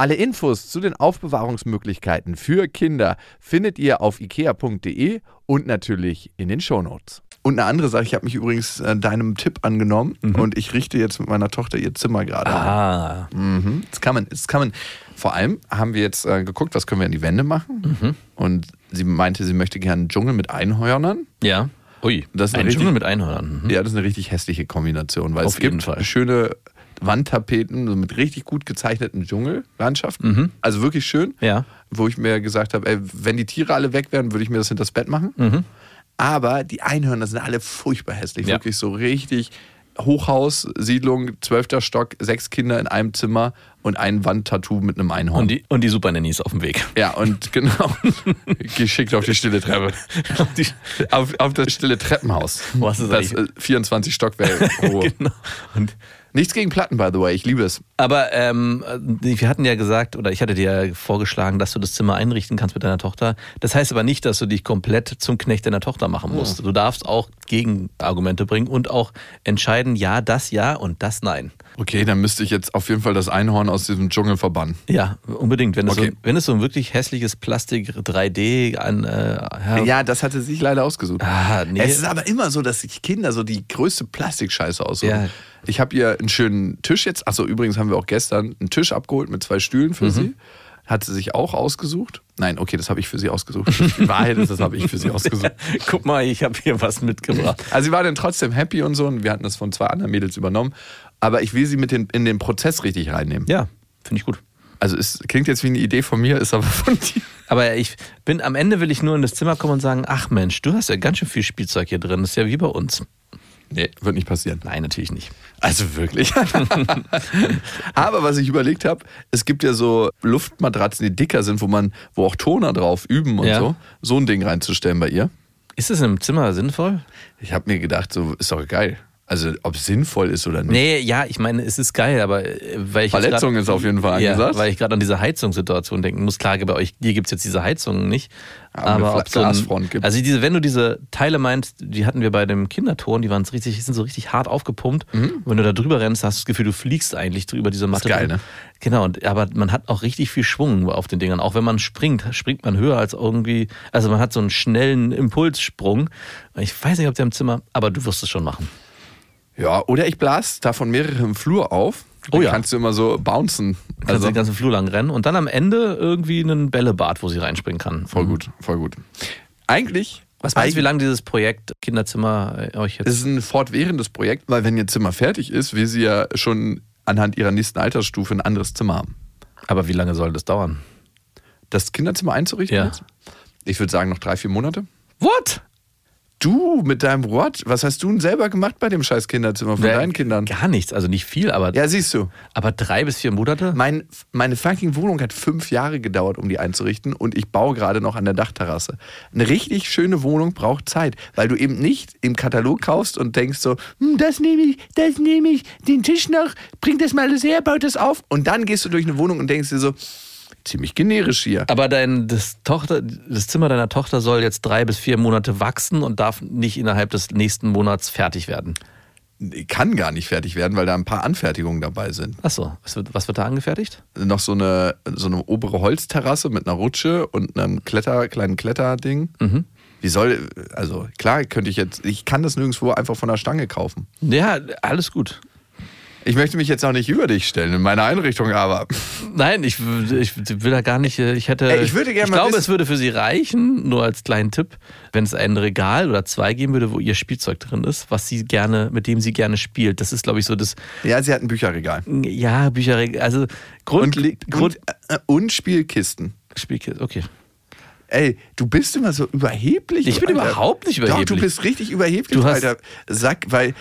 Alle Infos zu den Aufbewahrungsmöglichkeiten für Kinder findet ihr auf ikea.de und natürlich in den Shownotes. Und eine andere Sache, ich habe mich übrigens äh, deinem Tipp angenommen und ich richte jetzt mit meiner Tochter ihr Zimmer gerade. Ah, Mhm. Das kann man, das kann man. Vor allem haben wir jetzt äh, geguckt, was können wir an die Wände machen. Und sie meinte, sie möchte gerne einen Dschungel mit Einhörnern. ja. Ui, Das ist ein richtig- Dschungel mit Einhörnern. Mhm. Ja, das ist eine richtig hässliche Kombination, weil Auf es gibt jeden Fall. schöne Wandtapeten so mit richtig gut gezeichneten Dschungellandschaften. Also wirklich schön. Ja. Wo ich mir gesagt habe, ey, wenn die Tiere alle weg wären, würde ich mir das hinters Bett machen. Aber die Einhörner sind alle furchtbar hässlich. Ja. Wirklich so richtig Hochhaus, Siedlung, zwölfter Stock, sechs Kinder in einem Zimmer und ein Wandtattoo mit einem Einhorn. Und die, und die Super Nannies auf dem Weg. ja, und genau. Geschickt auf die stille Treppe. Die- Auf, auf das stille Treppenhaus. Was ist das äh, 24 Stockwerke genau. Und Nichts gegen Platten, by the way. Ich liebe es. Aber ähm, wir hatten ja gesagt, oder ich hatte dir ja vorgeschlagen, dass du das Zimmer einrichten kannst mit deiner Tochter. Das heißt aber nicht, dass du dich komplett zum Knecht deiner Tochter machen musst. Du darfst auch Gegenargumente bringen und auch entscheiden, ja, das ja und das nein. Okay, dann müsste ich jetzt auf jeden Fall das Einhorn aus diesem Dschungel verbannen. Ja, unbedingt. Wenn es, Okay. so, wenn es so ein wirklich hässliches Plastik 3D an äh, ja, das hatte sie sich leider ausgesucht. Ah, nee. Es ist aber immer so, dass sich Kinder so die größte Plastikscheiße aussuchen. Ja. Ich habe ihr einen schönen Tisch jetzt, achso, übrigens haben wir auch gestern einen Tisch abgeholt mit zwei Stühlen Mhm. für sie. Hat sie sich auch ausgesucht? Nein, okay, das habe ich für sie ausgesucht. Die Wahrheit ist, das habe ich für sie ausgesucht. Guck mal, ich habe hier was mitgebracht. Also sie war dann trotzdem happy und so und wir hatten das von zwei anderen Mädels übernommen. Aber ich will sie mit den, in den Prozess richtig reinnehmen. Ja, finde ich gut. Also es klingt jetzt wie eine Idee von mir, ist aber von dir. Aber ich bin am Ende will ich nur in das Zimmer kommen und sagen, ach Mensch, du hast ja ganz schön viel Spielzeug hier drin. Das ist ja wie bei uns. Nee, wird nicht passieren. Nein, natürlich nicht. Also wirklich. Aber was ich überlegt habe, es gibt ja so Luftmatratzen, die dicker sind, wo man, wo auch Toner drauf üben und Ja. so. So ein Ding reinzustellen bei ihr. Ist es im Zimmer sinnvoll? Ich habe mir gedacht, so ist doch geil. Also ob es sinnvoll ist oder nicht. Nee, ja, ich meine, es ist geil, aber äh, weil ich Verletzung grad- ist auf jeden Fall ja, angesagt. weil ich gerade an diese Heizungssituation denken muss. Klar, bei euch, hier gibt's jetzt diese Heizungen nicht. Aber eine Aber ob so ein, gibt's. Also diese, wenn du diese Teile meinst, die hatten wir bei dem Kinderton, die waren so richtig, sind so richtig hart aufgepumpt. Und wenn du da drüber rennst, hast du das Gefühl, du fliegst eigentlich drüber diese Matte. Mhm. geil, drüber. ne? Genau, und, aber man hat auch richtig viel Schwung auf den Dingern. Auch wenn man springt, springt man höher als irgendwie, also man hat so einen schnellen Impulssprung. Ich weiß nicht, ob der im Zimmer, aber du wirst es schon machen. Ja, oder ich blas davon mehrere im Flur auf. Oh Dann ja. Kannst du immer so bouncen. Kannst Also den ganzen Flur lang rennen und dann am Ende irgendwie einen Bällebad, wo sie reinspringen kann. voll gut, voll gut. Eigentlich. Was meinst du, wie lange dieses Projekt Kinderzimmer äh, euch jetzt... Es ist ein fortwährendes Projekt, weil wenn ihr Zimmer fertig ist, will sie ja schon anhand ihrer nächsten Altersstufe ein anderes Zimmer haben. aber wie lange soll das dauern? Das Kinderzimmer einzurichten Ja. jetzt? Ich würde sagen noch drei, vier Monate. What? Du mit deinem What? Was hast du denn selber gemacht bei dem scheiß Kinderzimmer von deinen Kindern? Gar nichts, also nicht viel, aber, Ja, siehst du. aber drei bis vier Monate? Mein, meine fucking Wohnung hat fünf Jahre gedauert, um die einzurichten und ich baue gerade noch an der Dachterrasse. Eine richtig schöne Wohnung braucht Zeit, weil du eben nicht im Katalog kaufst und denkst so, hm, das nehme ich, das nehme ich, den Tisch noch, bring das mal alles her, baut das auf. Und dann gehst du durch eine Wohnung und denkst dir so, ziemlich generisch hier. Aber dein, das, Tochter, das Zimmer deiner Tochter soll jetzt drei bis vier Monate wachsen und darf nicht innerhalb des nächsten Monats fertig werden. Kann gar nicht fertig werden, weil da ein paar Anfertigungen dabei sind. Achso, was wird, was wird da angefertigt? noch so eine, so eine obere Holzterrasse mit einer Rutsche und einem Kletter, kleinen Kletterding. Wie soll, also klar könnte ich jetzt, ich kann das nirgendwo einfach von der Stange kaufen. Ja, alles gut. Ich möchte mich jetzt auch nicht über dich stellen in meiner Einrichtung, aber Nein, ich, ich will da gar nicht, äh, ich hätte. Ey, ich würde gerne Ich mal glaube, es würde für Sie reichen, nur als kleinen Tipp, wenn es ein Regal oder zwei geben würde, wo Ihr Spielzeug drin ist, was Sie gerne, mit dem Sie gerne spielt. Das ist, glaube ich, so das, ja, sie hat ein Bücherregal. ja, Bücherregal, also Grund, Und, Grund, und, äh, und Spielkisten. Spielkiste, okay. Ey, du bist immer so überheblich. Ich bin überhaupt nicht Doch, du überheblich. bist richtig überheblich, Du hast- alter Sack, weil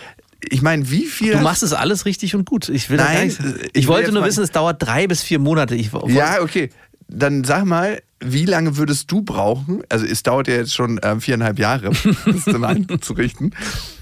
ich meine, wie viel. Du machst es alles richtig und gut. Ich will Nein, nicht, ich ich, will wollte nur wissen, es dauert drei bis vier Monate. Ich, Ja, okay. Dann sag mal, wie lange würdest du brauchen? Also es dauert ja jetzt schon ähm, viereinhalb Jahre, das Zimmer einzurichten.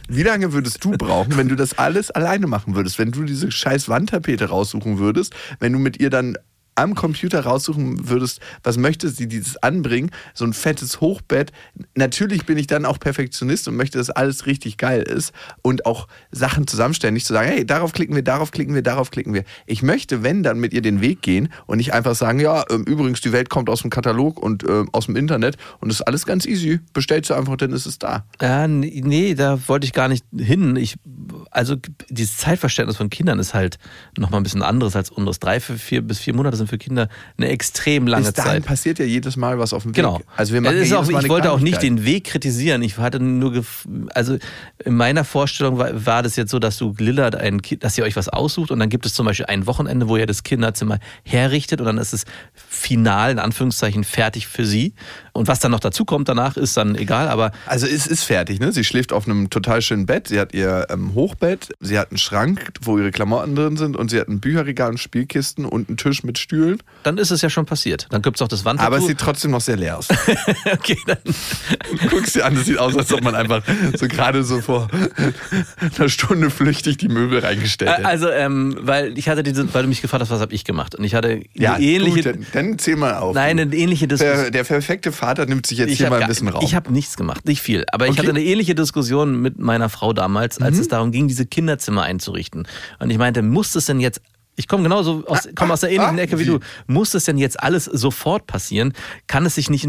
Wie lange würdest du brauchen, wenn du das alles alleine machen würdest? Wenn du diese scheiß Wandtapete raussuchen würdest, wenn du mit ihr dann am Computer raussuchen würdest, was möchte sie dieses anbringen, so ein fettes Hochbett. Natürlich bin ich dann auch Perfektionist und möchte, dass alles richtig geil ist und auch Sachen zusammenstellen. Nicht zu sagen, hey, darauf klicken wir, darauf klicken wir, darauf klicken wir. Ich möchte, wenn, dann mit ihr den Weg gehen und nicht einfach sagen, ja, ähm, übrigens, die Welt kommt aus dem Katalog und äh, aus dem Internet und ist alles ganz easy. Bestellst du einfach, dann ist es da. Ja, nee, da wollte ich gar nicht hin. Ich, also dieses Zeitverständnis von Kindern ist halt nochmal ein bisschen anderes als unseres. Drei, vier bis vier Monate sind für Kinder eine extrem lange Bis dahin Zeit. passiert ja jedes Mal was auf dem Weg. Genau. Also wir machen Es ist ja auch, ich wollte auch nicht den Weg kritisieren. Ich hatte nur, also in meiner Vorstellung war, war das jetzt so, dass du Lilla ein dass ihr euch was aussucht und dann gibt es zum Beispiel ein Wochenende, wo ihr das Kinderzimmer herrichtet und dann ist es final in Anführungszeichen fertig für sie. Und was dann noch dazu kommt danach, ist dann egal. Aber Also es ist fertig, ne? Sie schläft auf einem total schönen Bett. Sie hat ihr ähm, Hochbett, sie hat einen Schrank, wo ihre Klamotten drin sind und sie hat ein Bücherregal und Spielkisten und einen Tisch mit Stühlen. Dann ist es ja schon passiert. Dann gibt es auch das Wandtattoo. Aber es sieht trotzdem noch sehr leer aus. okay, dann, Du guckst dir an, das sieht aus, als ob man einfach so gerade so vor einer Stunde flüchtig die Möbel reingestellt hätte. also, ähm, weil ich hatte diese, weil du mich gefragt hast, was habe ich gemacht? Und ich hatte ja, ähnliche, gut, dann, dann zähl mal auf. nein, eine ähnliche Diskussion. der, der perfekte Vater nimmt sich jetzt Ich hier habe mal ein bisschen Raum. ich hab nichts gemacht, nicht viel. Aber ich Okay. hatte eine ähnliche Diskussion mit meiner Frau damals, Mhm. als es darum ging, diese Kinderzimmer einzurichten. Und ich meinte, muss es denn jetzt ich komme genauso aus, komme aus der ähnlichen ah, Ecke wie wie? du. Muss das denn jetzt alles sofort passieren? Kann es sich nicht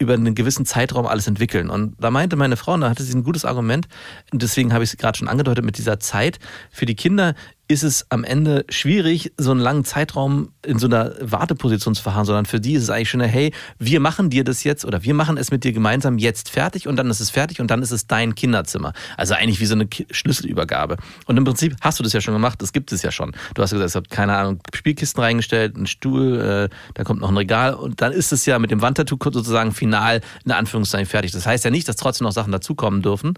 über einen gewissen Zeitraum alles entwickeln? Und da meinte meine Frau, und da hatte sie ein gutes Argument, und deswegen habe ich es gerade schon angedeutet mit dieser Zeit. Für die Kinder ist es am Ende schwierig, so einen langen Zeitraum in so einer Warteposition zu verharren, sondern für die ist es eigentlich schon, hey, wir machen dir das jetzt oder wir machen es mit dir gemeinsam jetzt fertig und dann ist es fertig und dann ist es dein Kinderzimmer. Also eigentlich wie so eine Schlüsselübergabe. Und im Prinzip hast du das ja schon gemacht, das gibt es ja schon. Du hast gesagt, es hat keine Ahnung, Spielkisten reingestellt, einen Stuhl, äh, da kommt noch ein Regal und dann ist es ja mit dem Wandtattoo sozusagen final in Anführungszeichen fertig. Das heißt ja nicht, dass trotzdem noch Sachen dazukommen dürfen,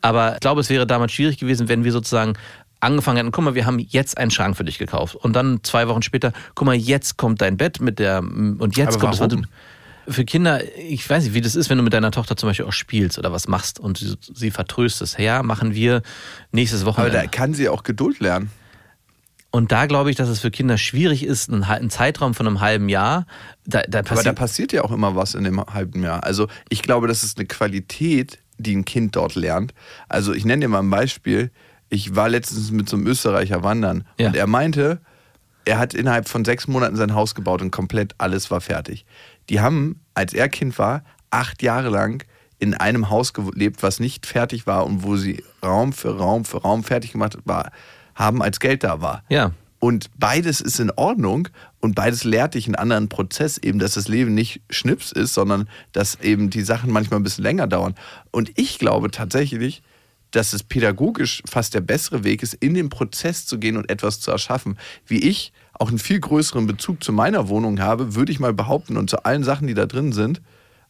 aber ich glaube, es wäre damals schwierig gewesen, wenn wir sozusagen angefangen hätten, guck mal, wir haben jetzt einen Schrank für dich gekauft. Und dann zwei Wochen später, guck mal, jetzt kommt dein Bett mit der, und jetzt Aber kommt warum? das Für Kinder, ich weiß nicht, wie das ist, wenn du mit deiner Tochter zum Beispiel auch spielst oder was machst und sie, sie vertröstest. Ja, machen wir nächstes Aber Wochenende. da kann sie auch Geduld lernen. und da glaube ich, dass es für Kinder schwierig ist, einen, Zeitraum von einem halben Jahr, da, da Aber da passiert, passiert ja auch immer was in dem halben Jahr. Also ich glaube, das ist eine Qualität, die ein Kind dort lernt. Also ich nenne dir mal ein Beispiel. Ich war letztens mit so einem Österreicher wandern Ja. und er meinte, er hat innerhalb von sechs Monaten sein Haus gebaut und komplett alles war fertig. Die haben, als er Kind war, acht Jahre lang in einem Haus gelebt, was nicht fertig war und wo sie Raum für Raum für Raum fertig gemacht war, haben, als Geld da war. ja. Und beides ist in Ordnung und beides lehrt dich einen anderen Prozess, eben, dass das Leben nicht Schnips ist, sondern dass eben die Sachen manchmal ein bisschen länger dauern. Und ich glaube tatsächlich, dass es pädagogisch fast der bessere Weg ist, in den Prozess zu gehen und etwas zu erschaffen. Wie ich auch einen viel größeren Bezug zu meiner Wohnung habe, würde ich mal behaupten, und zu allen Sachen, die da drin sind,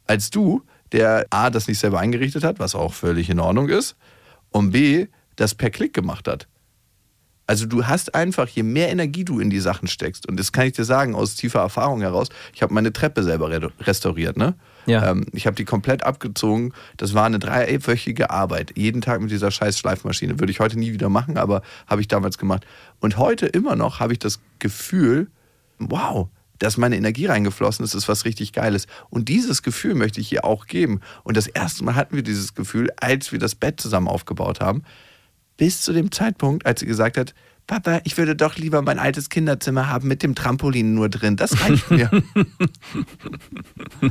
als du, der A, das nicht selber eingerichtet hat, was auch völlig in Ordnung ist, und B, das per Klick gemacht hat. Also du hast einfach, je mehr Energie du in die Sachen steckst, und das kann ich dir sagen aus tiefer Erfahrung heraus, ich habe meine Treppe selber re- restauriert, ne? Ja. Ähm, ich habe die komplett abgezogen. Das war eine dreiwöchige Arbeit. Jeden Tag mit dieser scheiß Schleifmaschine. Würde ich heute nie wieder machen, aber habe ich damals gemacht. Und heute immer noch habe ich das Gefühl, wow, dass meine Energie reingeflossen ist, ist was richtig Geiles. Und dieses Gefühl möchte ich ihr auch geben. Und das erste Mal hatten wir dieses Gefühl, als wir das Bett zusammen aufgebaut haben bis zu dem Zeitpunkt, als sie gesagt hat, Papa, ich würde doch lieber mein altes Kinderzimmer haben mit dem Trampolin nur drin. Das reicht mir.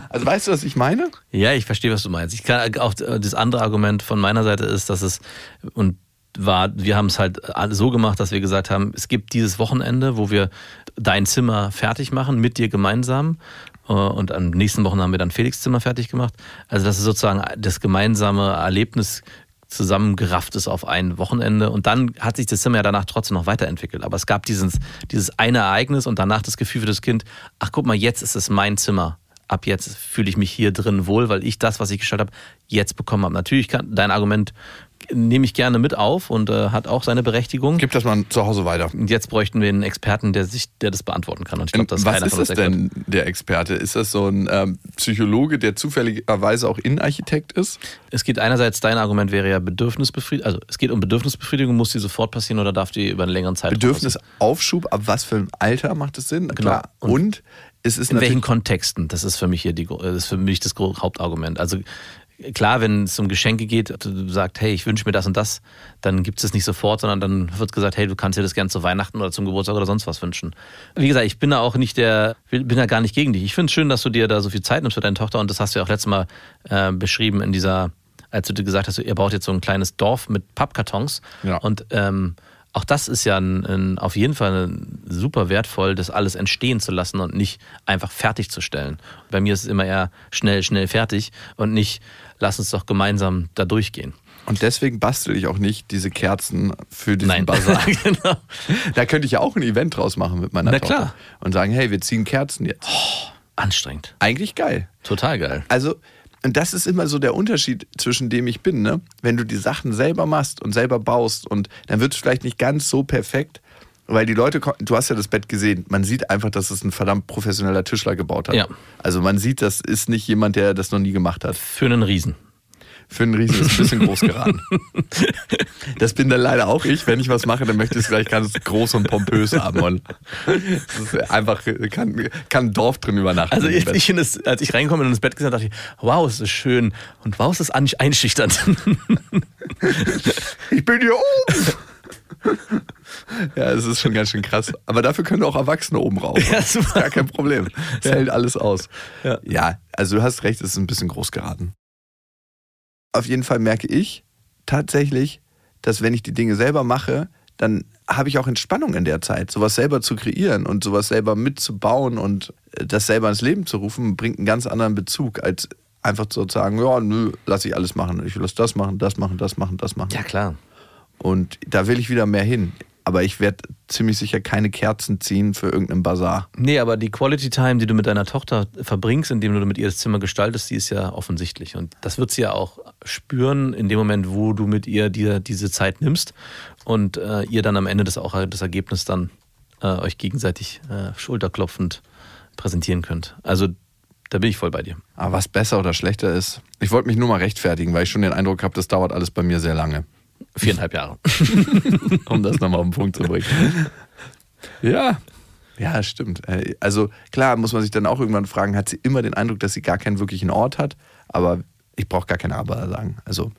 also weißt du, was ich meine? Ja, ich verstehe, was du meinst. Ich kann auch äh, das andere Argument von meiner Seite ist, dass es und war, wir haben es halt so gemacht, dass wir gesagt haben, es gibt dieses Wochenende, wo wir dein Zimmer fertig machen mit dir gemeinsam. Äh, Und am nächsten Wochen haben wir dann Felix Zimmer fertig gemacht. Also das ist sozusagen das gemeinsame Erlebnis zusammengerafft ist auf ein Wochenende. Und dann hat sich das Zimmer ja danach trotzdem noch weiterentwickelt. Aber es gab dieses, dieses eine Ereignis und danach das Gefühl für das Kind, ach guck mal, jetzt ist es mein Zimmer. Ab jetzt fühle ich mich hier drin wohl, weil ich das, was ich gestaltet habe, jetzt bekommen habe. Natürlich kann dein Argument nehme ich gerne mit auf und äh, hat auch seine Berechtigung. Gib das mal zu Hause weiter. Und jetzt bräuchten wir einen Experten, der sich, der das beantworten kann. Und ich glaube, das ist Was ist das denn, der Experte? Ist das so ein ähm, Psychologe, der zufälligerweise auch Innenarchitekt ist? Es geht einerseits, dein Argument wäre ja Bedürfnisbefriedigung. Also es geht um Bedürfnisbefriedigung. Muss die sofort passieren oder darf die über einen längeren Zeitraum passieren? Bedürfnisaufschub, ab was für einem Alter macht es Sinn? Klar. Und Und, es ist In welchen Kontexten? Das ist für mich hier die, das ist für mich das Hauptargument. Also klar, wenn es um Geschenke geht, du sagst, hey, ich wünsche mir das und das, dann gibt es es nicht sofort, sondern dann wird gesagt, hey, du kannst dir das gerne zu Weihnachten oder zum Geburtstag oder sonst was wünschen. Wie gesagt, ich bin da auch nicht der, bin da gar nicht gegen dich. Ich finde es schön, dass du dir da so viel Zeit nimmst für deine Tochter und das hast du ja auch letztes Mal äh, beschrieben in dieser, als du dir gesagt hast, ihr baut jetzt so ein kleines Dorf mit Pappkartons Ja. und ähm, auch das ist ja ein, ein, auf jeden Fall super wertvoll, das alles entstehen zu lassen und nicht einfach fertigzustellen. Bei mir ist es immer eher schnell, schnell fertig und nicht, lass uns doch gemeinsam da durchgehen. Und deswegen bastel ich auch nicht diese Kerzen für diesen Nein, Bazar. genau. Da könnte ich ja auch ein Event draus machen mit meiner Na Tochter. klar. Und sagen, hey, wir ziehen Kerzen jetzt. Anstrengend. Eigentlich geil. Total geil. Also, und das ist immer so der Unterschied, zwischen dem ich bin, ne? Wenn du die Sachen selber machst und selber baust und dann wird es vielleicht nicht ganz so perfekt, weil die Leute, du hast ja das Bett gesehen, man sieht einfach, dass es ein verdammt professioneller Tischler gebaut hat. Ja. Also man sieht, das ist nicht jemand, der das noch nie gemacht hat. Für einen Riesen. Für einen Riesen ist ein bisschen groß geraten. Das bin dann leider auch ich. Wenn ich was mache, dann möchte ich es gleich ganz groß und pompös haben. Und das ist einfach, kann, kann ein Dorf drin übernachten. Also ich, ich finde es, als ich reinkomme und ins Bett gesagt dachte ich, wow, es ist schön und wow, es ist einschüchternd. Ich bin hier oben. Ja, es ist schon ganz schön krass. Aber dafür können auch Erwachsene oben rauf. Ja, das gar kein Problem. Es hält alles aus. Ja. ja, also du hast recht, es ist ein bisschen groß geraten. Auf jeden Fall merke ich tatsächlich, dass wenn ich die Dinge selber mache, dann habe ich auch Entspannung in der Zeit. Sowas selber zu kreieren und sowas selber mitzubauen und äh, das selber ins Leben zu rufen, bringt einen ganz anderen Bezug, als einfach zu sagen, ja, nö, lass ich alles machen. Ich lass das machen, das machen, das machen, das machen. ja, klar. Und da will ich wieder mehr hin. Aber ich werde ziemlich sicher keine Kerzen ziehen für irgendeinen Bazar. Nee, aber die Quality Time, die du mit deiner Tochter verbringst, indem du mit ihr das Zimmer gestaltest, die ist ja offensichtlich. Und das wird sie ja auch spüren in dem Moment, wo du mit ihr dir diese Zeit nimmst und äh, ihr dann am Ende das auch das Ergebnis dann äh, euch gegenseitig äh, schulterklopfend präsentieren könnt. Also da bin ich voll bei dir. Aber was besser oder schlechter ist, ich wollte mich nur mal rechtfertigen, weil ich schon den Eindruck habe, das dauert alles bei mir sehr lange, Viereinhalb Jahre. um das nochmal auf den Punkt zu bringen. Ja. Ja, stimmt. Äh, Also klar muss man sich dann auch irgendwann fragen, hat sie immer den Eindruck, dass sie gar keinen wirklichen Ort hat? Aber ich brauche gar keine Aber sagen. Also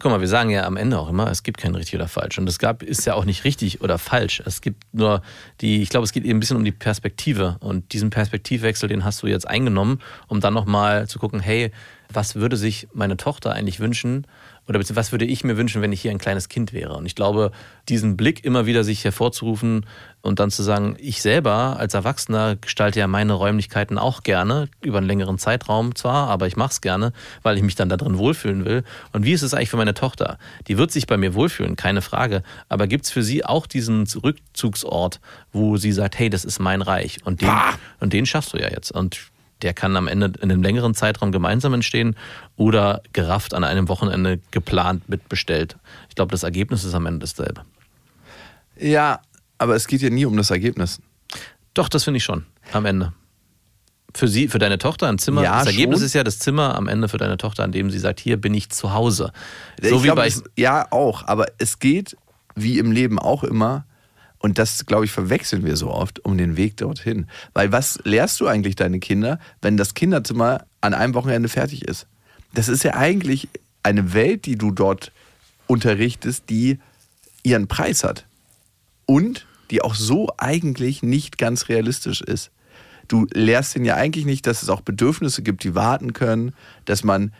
Guck mal, wir sagen ja am Ende auch immer, es gibt kein richtig oder falsch. Und es gab, ist ja auch nicht richtig oder falsch. Es gibt nur die, ich glaube, es geht eben ein bisschen um die Perspektive. Und diesen Perspektivwechsel, den hast du jetzt eingenommen, um dann nochmal zu gucken, hey, was würde sich meine Tochter eigentlich wünschen? Oder was würde ich mir wünschen, wenn ich hier ein kleines Kind wäre? Und ich glaube, diesen Blick immer wieder sich hervorzurufen und dann zu sagen, ich selber als Erwachsener gestalte ja meine Räumlichkeiten auch gerne, über einen längeren Zeitraum zwar, aber ich mache es gerne, weil ich mich dann da drin wohlfühlen will. Und wie ist es eigentlich für meine Tochter? Die wird sich bei mir wohlfühlen, keine Frage. Aber gibt es für sie auch diesen Rückzugsort, wo sie sagt, hey, das ist mein Reich? Und den, und den schaffst du ja jetzt. Und der kann am Ende in einem längeren Zeitraum gemeinsam entstehen oder gerafft an einem Wochenende geplant mitbestellt. Ich glaube, das Ergebnis ist am Ende dasselbe. ja, aber es geht ja nie um das Ergebnis. Doch, das finde ich schon. Am Ende. Für sie, für deine Tochter ein Zimmer. Ja, das Ergebnis schon. ist ja das Zimmer am Ende für deine Tochter, an dem sie sagt, hier bin ich zu Hause. So ich wie glaub, bei es, ja, auch. Aber es geht, wie im Leben auch immer, und das, glaube ich, verwechseln wir so oft, um den Weg dorthin. Weil was lehrst du eigentlich deine Kinder, wenn das Kinderzimmer an einem Wochenende fertig ist? Das ist ja eigentlich eine Welt, die du dort unterrichtest, die ihren Preis hat. Und die auch so eigentlich nicht ganz realistisch ist. Du lehrst ihnen ja eigentlich nicht, dass es auch Bedürfnisse gibt, die warten können, dass man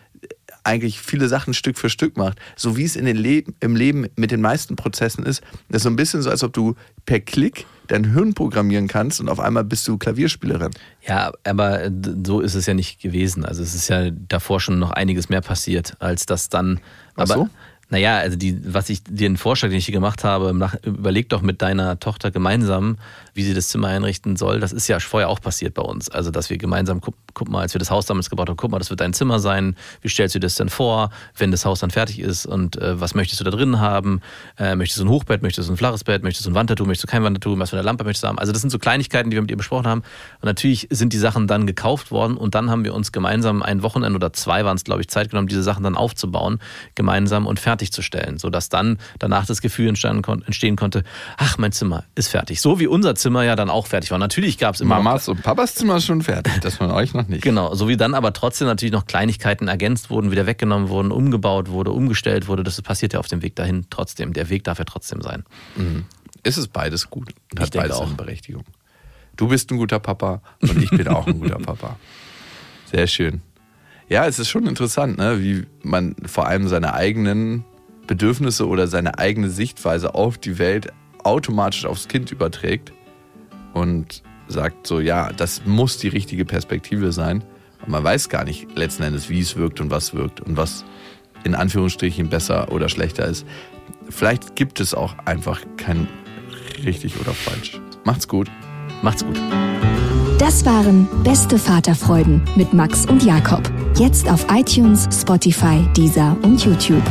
eigentlich viele Sachen Stück für Stück macht. So wie es in den Le im Leben mit den meisten Prozessen ist. Das ist so ein bisschen so, als ob du per Klick dein Hirn programmieren kannst und auf einmal bist du Klavierspielerin. Ja, aber so ist es ja nicht gewesen. Also es ist ja davor schon noch einiges mehr passiert, als das dann. Ach Aber so? Naja, also die, was ich dir den Vorschlag, den ich dir gemacht habe, nach, überleg doch mit deiner Tochter gemeinsam, wie sie das Zimmer einrichten soll. Das ist ja vorher auch passiert bei uns. Also, dass wir gemeinsam, guck, guck mal, als wir das Haus damals gebaut haben, guck mal, das wird dein Zimmer sein. Wie stellst du dir das denn vor, wenn das Haus dann fertig ist? Und äh, was möchtest du da drin haben? Äh, möchtest du ein Hochbett? Möchtest du ein flaches Bett? Möchtest du ein Wandtattoo? Möchtest du kein Wandtattoo? Was für eine Lampe möchtest du haben? Also, das sind so Kleinigkeiten, die wir mit ihr besprochen haben. Und natürlich sind die Sachen dann gekauft worden und dann haben wir uns gemeinsam ein Wochenende oder zwei waren es, glaube ich, Zeit genommen, diese Sachen dann aufzubauen, gemeinsam und fertigzustellen, sodass dann danach das Gefühl entstehen konnte, ach, mein Zimmer ist fertig. So wie unser Zimmer ja dann auch fertig war. Natürlich gab es immer. Mamas und Papas Zimmer schon fertig, das von euch noch nicht. Genau, so wie dann aber trotzdem natürlich noch Kleinigkeiten ergänzt wurden, wieder weggenommen wurden, umgebaut wurde, umgestellt wurde. Das passiert ja auf dem Weg dahin trotzdem. Der Weg darf ja trotzdem sein. Mhm. Ist es beides gut und hat beides auch. eine Berechtigung. Du bist ein guter Papa und ich bin auch ein guter Papa. Sehr schön. Ja, es ist schon interessant, ne? wie man vor allem seine eigenen Bedürfnisse oder seine eigene Sichtweise auf die Welt automatisch aufs Kind überträgt und sagt so, ja, das muss die richtige Perspektive sein. Und man weiß gar nicht letzten Endes, wie es wirkt und was wirkt und was in Anführungsstrichen besser oder schlechter ist. Vielleicht gibt es auch einfach kein richtig oder falsch. Macht's gut. Macht's gut. Das waren Beste Vaterfreuden mit Max und Jakob. Jetzt auf iTunes, Spotify, Deezer und YouTube.